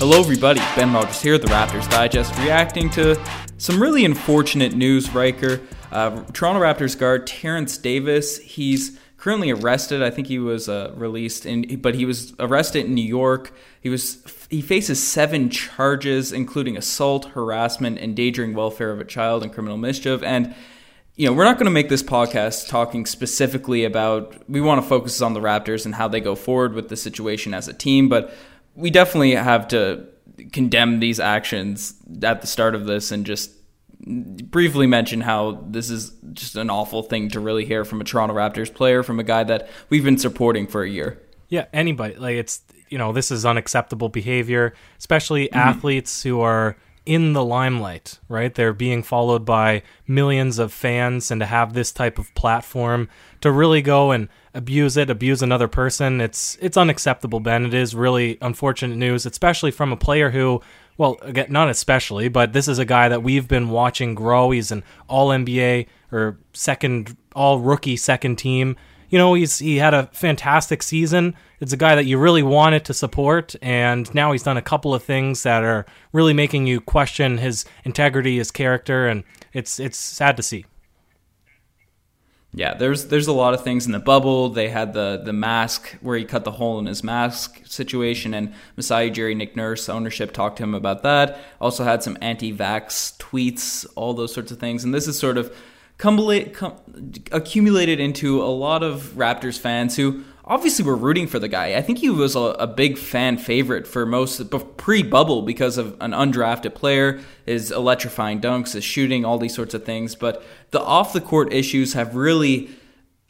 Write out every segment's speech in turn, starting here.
Hello, everybody. Ben Rogers here, at the Raptors Digest, reacting to some really unfortunate news, Riker. Uh, Toronto Raptors guard Terence Davis, he's currently arrested. I think he was uh, released, in, but he was arrested in New York. He was he faces seven charges, including assault, harassment, endangering welfare of a child, and criminal mischief. And you know, we're not going to make this podcast talking specifically about. We want to focus on the Raptors and how they go forward with the situation as a team, but we definitely have to condemn these actions at the start of this and just briefly mention how this is just an awful thing to really hear from a Toronto Raptors player from a guy that we've been supporting for a year. Yeah, anybody like it's you know this is unacceptable behavior, especially mm-hmm. athletes who are in the limelight, right? They're being followed by millions of fans, and to have this type of platform to really go and abuse it, abuse another person, it's it's unacceptable, Ben. It is really unfortunate news, especially from a player who, well, again, not especially, but this is a guy that we've been watching grow. He's an All NBA or second All Rookie second team you know, he's he had a fantastic season. It's a guy that you really wanted to support, and now he's done a couple of things that are really making you question his integrity, his character, and it's it's sad to see. Yeah, there's there's a lot of things in the bubble. They had the the mask where he cut the hole in his mask situation, and Masai Ujiri Nick Nurse ownership talked to him about that. Also had some anti-vax tweets, all those sorts of things, and this is sort of cum, accumulated into a lot of Raptors fans who obviously were rooting for the guy. I think he was a, a big fan favorite for most pre bubble because of an undrafted player, his electrifying dunks, his shooting, all these sorts of things. But the off the court issues have really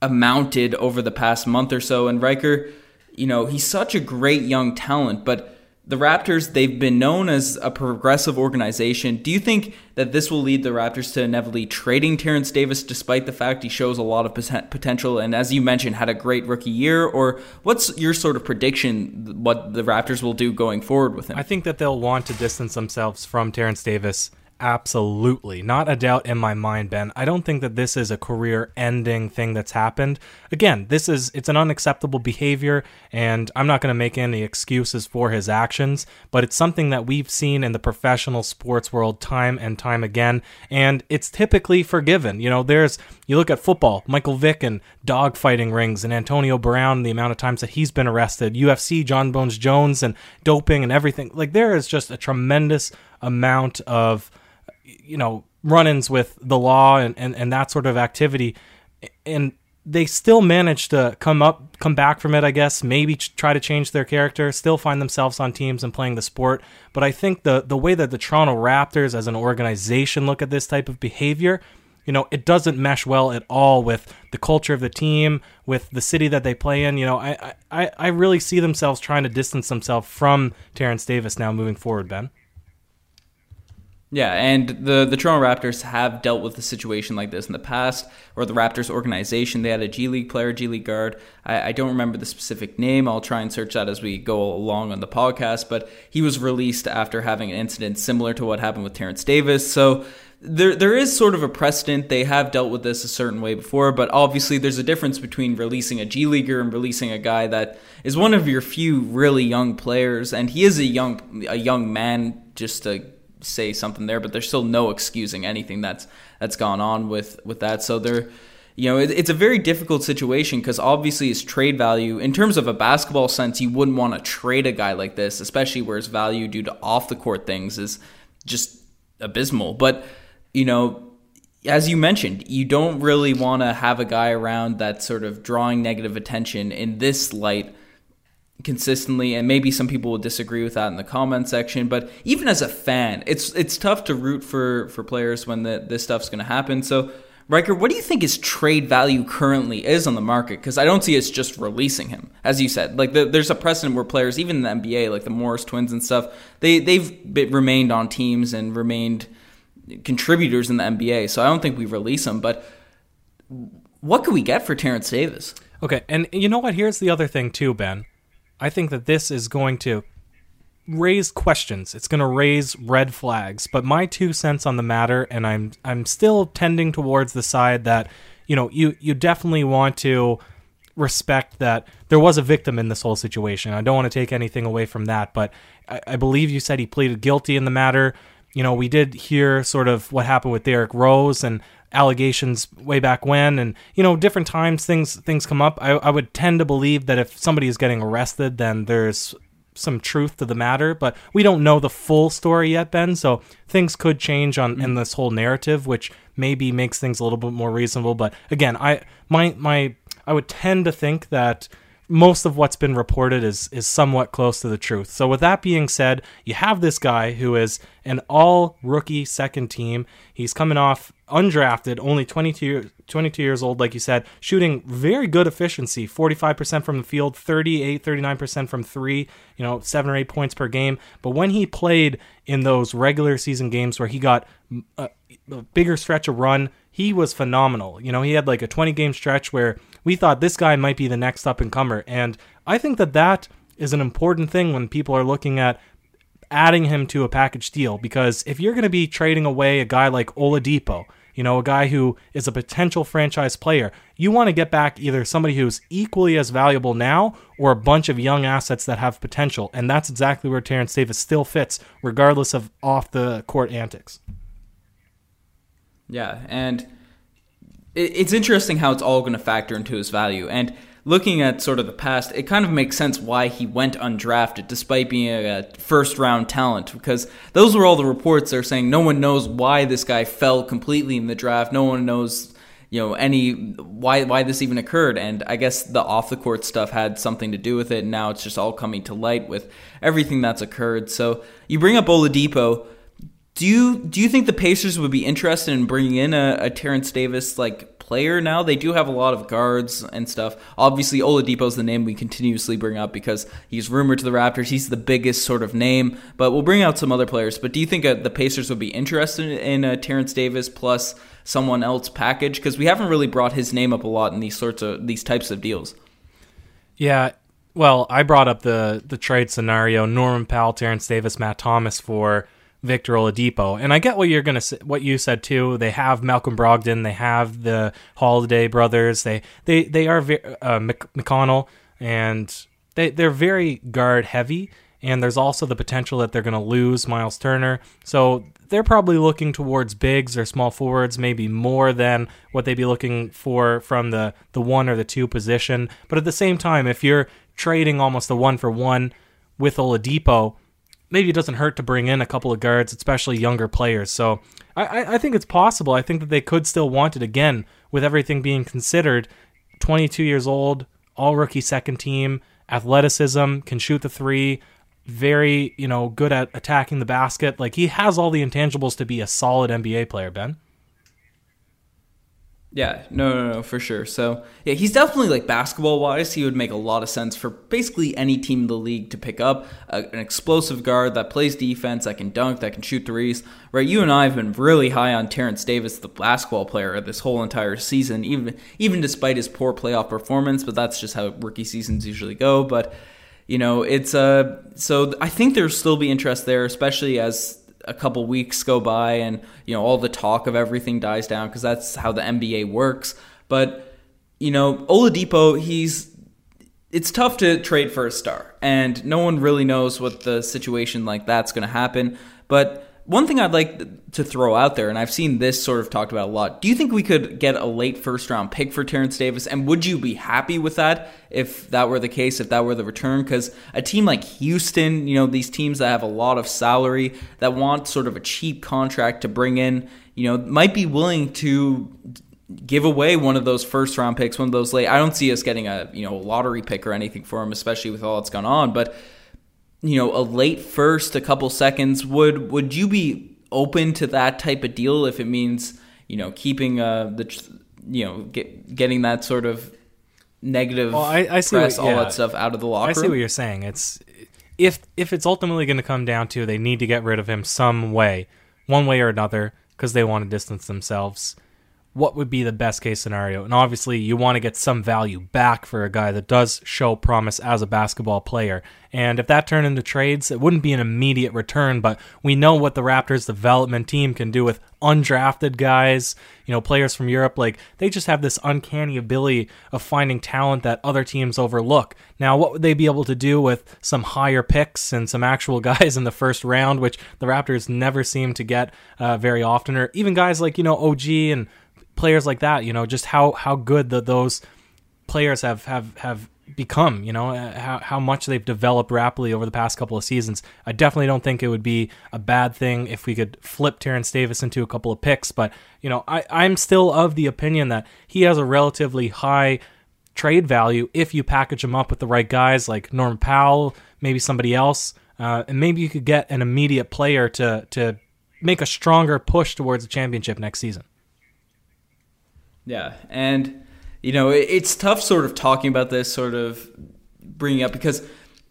amounted over the past month or so. And Riker, you know, he's such a great young talent, but the Raptors, they've been known as a progressive organization. Do you think that this will lead the Raptors to inevitably trading Terence Davis despite the fact he shows a lot of potential and, as you mentioned, had a great rookie year? Or what's your sort of prediction what the Raptors will do going forward with him? I think that they'll want to distance themselves from Terence Davis Absolutely. Not a doubt in my mind, Ben. I don't think that this is a career ending thing that's happened. Again, this is it's an unacceptable behavior and I'm not going to make any excuses for his actions, but it's something that we've seen in the professional sports world time and time again and it's typically forgiven. You know, there's you look at football, Michael Vick and dogfighting rings and Antonio Brown, the amount of times that he's been arrested, UFC, Jon Bones Jones and doping and everything. Like there is just a tremendous amount of you know run-ins with the law and, and, and that sort of activity. And they still manage to come up come back from it i guess maybe try to change their character still find themselves on teams and playing the sport. But i think the the way that the toronto raptors as an organization look at this type of behavior you know it doesn't mesh well at all with the culture of the team with the city that they play in. You know i i, I really see themselves trying to distance themselves from terence davis now moving forward ben yeah, and the the Toronto Raptors have dealt with a situation like this in the past, or the Raptors organization. They had a G League player, G League guard. I, I, don't remember the specific name. I'll try and search that as we go along on the podcast. But he was released after having an incident similar to what happened with Terence Davis. So there there is sort of a precedent. They have dealt with this a certain way before, but obviously there's a difference between releasing a G leaguer and releasing a guy that is one of your few really young players, and he is a young a young man. Just to say something there, but there's still no excusing anything that's that's gone on with with that. So there, you know, it, it's a very difficult situation because obviously his trade value, in terms of a basketball sense, you wouldn't want to trade a guy like this, especially where his value due to off the court things is just abysmal. But you know. As you mentioned, you don't really want to have a guy around that's sort of drawing negative attention in this light consistently and maybe some people will disagree with that in the comment section but even as a fan it's it's tough to root for for players when the, this stuff's going to happen so Riker, what do you think his trade value currently is on the market? Because I don't see it's just releasing him, as you said. Like the, there's a precedent where players, even in the NBA, like the Morris twins and stuff, they they've remained on teams and remained contributors in the NBA. So I don't think we release them. But what could we get for Terence Davis? Okay, and you know what? Here's the other thing too, Ben. I think that this is going to raise questions. It's going to raise red flags. But my two cents on the matter, and I'm I'm still tending towards the side that you know you you definitely want to respect that there was a victim in this whole situation. I don't want to take anything away from that, but I, I believe you said he pleaded guilty in the matter. You know, we did hear sort of what happened with Derrick Rose and allegations way back when and you know different times things things come up. I, I would tend to believe that if somebody is getting arrested then there's some truth to the matter but we don't know the full story yet ben so things could change on in mm. this whole narrative which maybe makes things a little bit more reasonable but again i my my i would tend to think that most of what's been reported is is somewhat close to the truth. So with that being said, you have this guy who is an all rookie second team. He's coming off undrafted, only 22, 22 years old, like you said, shooting very good efficiency 45% from the field, 38, 39% from three, you know, seven or eight points per game. But when he played in those regular season games where he got a, a bigger stretch of run, he was phenomenal. You know, he had like a 20 game stretch where we thought this guy might be the next up and comer. And I think that that is an important thing when people are looking at adding him to a package deal because if you're going to be trading away a guy like Oladipo, you know, a guy who is a potential franchise player, you want to get back either somebody who's equally as valuable now or a bunch of young assets that have potential. And that's exactly where Terence Davis still fits, regardless of off the court antics. Yeah, and it's interesting how it's all going to factor into his value. And looking at sort of the past, it kind of makes sense why he went undrafted despite being a first round talent because those were all the reports they're saying no one knows why this guy fell completely in the draft. No one knows you know any why why this even occurred and I guess the off the court stuff had something to do with it and now it's just all coming to light with everything that's occurred. So you bring up Oladipo do you do you think the Pacers would be interested in bringing in a, a Terence Davis like player now? They do have a lot of guards and stuff. Obviously, Oladipo's the name we continuously bring up because he's rumored to the Raptors. He's the biggest sort of name, but we'll bring out some other players. But do you think uh, the Pacers would be interested in a Terence Davis plus someone else package? Because we haven't really brought his name up a lot in these sorts of these types of deals. Yeah, well, I brought up the the trade scenario: Norman Powell, Terence Davis, Matt Thomas for Victor Oladipo. And I get what you're gonna what you said too. They have Malcolm Brogdon, they have the Holiday brothers. They they they are uh, McConnell, and they they're very guard heavy. And there's also the potential that they're going to lose Miles Turner. So they're probably looking towards bigs or small forwards, maybe more than what they'd be looking for from the, the one or the two position. But at the same time, if you're trading almost a one for one with Oladipo, maybe it doesn't hurt to bring in a couple of guards, especially younger players. So I, I think it's possible. I think that they could still want it again with everything being considered. 22 years old, all rookie second team, athleticism, can shoot the three, very, you know, good at attacking the basket. Like he has all the intangibles to be a solid NBA player, Ben. Yeah, no, no, no, for sure. So, yeah, he's definitely like basketball wise, he would make a lot of sense for basically any team in the league to pick up a, an explosive guard that plays defense, that can dunk, that can shoot threes. Right, you and I have been really high on Terence Davis, the basketball player, this whole entire season, even even despite his poor playoff performance. But that's just how rookie seasons usually go. But you know, it's uh, so I think there'll still be interest there, especially as a couple weeks go by and you know all the talk of everything dies down because that's how the NBA works. But you know Oladipo, he's it's tough to trade for a star, and no one really knows what the situation like that's going to happen. But one thing I'd like to throw out there, and I've seen this sort of talked about a lot. Do you think we could get a late first round pick for Terence Davis? And would you be happy with that if that were the case, if that were the return? Because a team like Houston, you know, these teams that have a lot of salary, that want sort of a cheap contract to bring in, you know, might be willing to give away one of those first round picks, one of those late. I don't see us getting a, you know, lottery pick or anything for him, especially with all that's gone on. But you know a late first, a couple seconds. Would would you be open to that type of deal if it means you know keeping uh, the you know get, getting that sort of negative well, I, I see press, what, yeah. all that stuff out of the locker. I see room? what you're saying. It's if if it's ultimately going to come down to they need to get rid of him some way, one way or another, because they want to distance themselves. What would be the best case scenario? And obviously, you want to get some value back for a guy that does show promise as a basketball player. And if that turned into trades, it wouldn't be an immediate return, but we know what the Raptors development team can do with undrafted guys, you know, players from Europe. Like, they just have this uncanny ability of finding talent that other teams overlook. Now, what would they be able to do with some higher picks and some actual guys in the first round, which the Raptors never seem to get uh, very often, or even guys like, you know, OG and players like that, you know, just how how good that those players have have have become, you know, uh, how how much they've developed rapidly over the past couple of seasons. I definitely don't think it would be a bad thing if we could flip Terence Davis into a couple of picks, but you know, I I'm still of the opinion that he has a relatively high trade value if you package him up with the right guys like Norm Powell, maybe somebody else, uh, and maybe you could get an immediate player to to make a stronger push towards a championship next season. Yeah, and you know it's tough, sort of talking about this, sort of bringing up because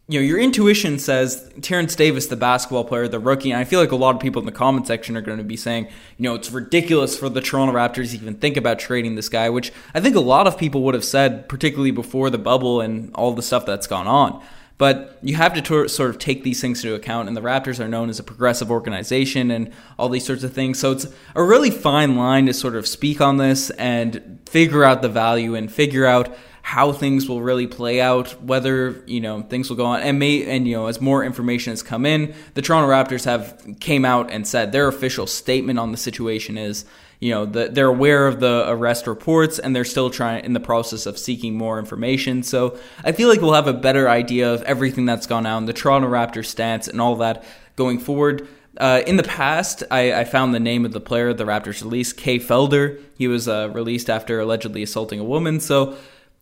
you know your intuition says Terence Davis, the basketball player, the rookie, and I feel like a lot of people in the comment section are going to be saying, you know, it's ridiculous for the Toronto Raptors to even think about trading this guy, which I think a lot of people would have said, particularly before the bubble and all the stuff that's gone on. But you have to sort of take these things into account, and the Raptors are known as a progressive organization and all these sorts of things. So it's a really fine line to sort of speak on this and figure out the value and figure out how things will really play out, whether you know things will go on, and may and you know as more information has come in, the Toronto Raptors have came out and said their official statement on the situation is you know the, they're aware of the arrest reports and they're still trying in the process of seeking more information so i feel like we'll have a better idea of everything that's gone on the toronto raptors stance and all that going forward uh, in the past, I, I, found the name of the player the Raptors released, Kay Felder. He was uh, released after allegedly assaulting a woman. So,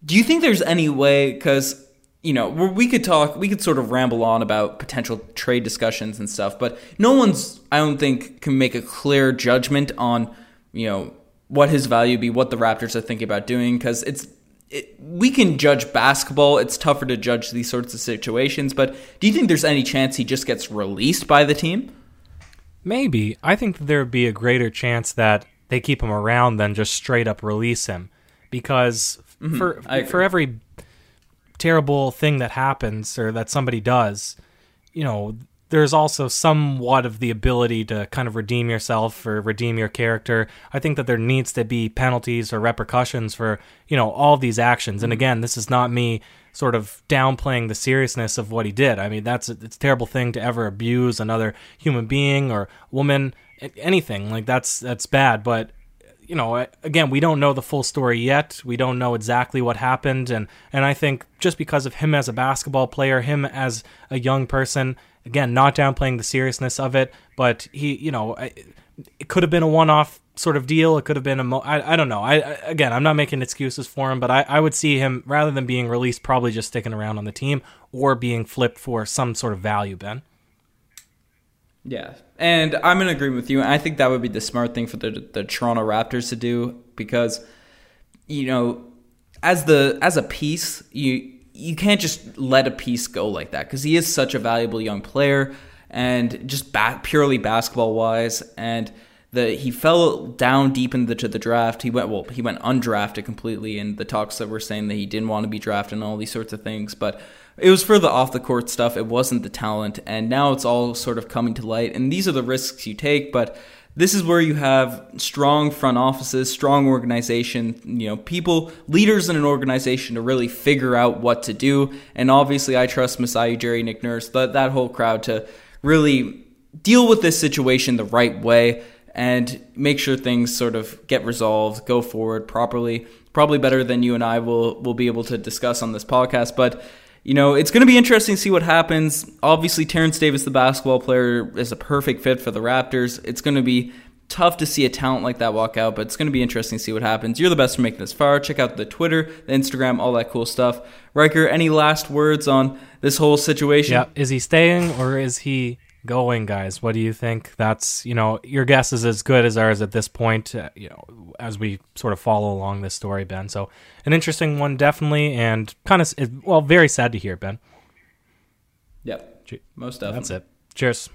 do you think there's any way? Because you know, we could talk, we could sort of ramble on about potential trade discussions and stuff, but no one's, I don't think, can make a clear judgment on you know, what his value be, what the Raptors are thinking about doing, because it's it, we can judge basketball. It's tougher to judge these sorts of situations. But do you think there's any chance he just gets released by the team? Maybe. I think there would be a greater chance that they keep him around than just straight up release him, because mm-hmm. for for every terrible thing that happens or that somebody does, you know, there's also somewhat of the ability to kind of redeem yourself or redeem your character. I think that there needs to be penalties or repercussions for, you know, all these actions. And mm-hmm. again, this is not me sort of downplaying the seriousness of what he did. I mean, that's a, it's a terrible thing to ever abuse another human being or woman, anything. Like that's that's bad, but you know, again, we don't know the full story yet. We don't know exactly what happened, and and I think just because of him as a basketball player, him as a young person, again, not downplaying the seriousness of it, but he, you know, it could have been a one-off sort of deal. It could have been a, mo- I, I don't know. I, again, I'm not making excuses for him, but I, I would see him rather than being released, probably just sticking around on the team or being flipped for some sort of value. Ben. Yeah, and I'm in agreement with you. And I think that would be the smart thing for the the Toronto Raptors to do because, you know, as the as a piece, you you can't just let a piece go like that because he is such a valuable young player and just ba- purely basketball wise and the he fell down deep into the, the draft. He went well he went undrafted completely and the talks that were saying that he didn't want to be drafted and all these sorts of things but it was for the off the court stuff. It wasn't the talent and now it's all sort of coming to light and these are the risks you take but this is where you have strong front offices, strong organization, you know, people, leaders in an organization to really figure out what to do. And obviously, I trust Masai Ujiri, Nick Nurse, that, that whole crowd to really deal with this situation the right way and make sure things sort of get resolved, go forward properly. Probably better than you and I will will be able to discuss on this podcast, but you know, it's going to be interesting to see what happens. Obviously, Terence Davis, the basketball player, is a perfect fit for the Raptors. It's going to be tough to see a talent like that walk out, but it's going to be interesting to see what happens. You're the best for making this far. Check out the Twitter, the Instagram, all that cool stuff. Riker, any last words on this whole situation? Yeah, is he staying or is he going, guys? What do you think? That's you know your guess is as good as ours at this point. Uh, you know, as we sort of follow along this story, Ben. So an interesting one, definitely, and kind of well, very sad to hear, Ben. Yep, most definitely. That's it. Cheers.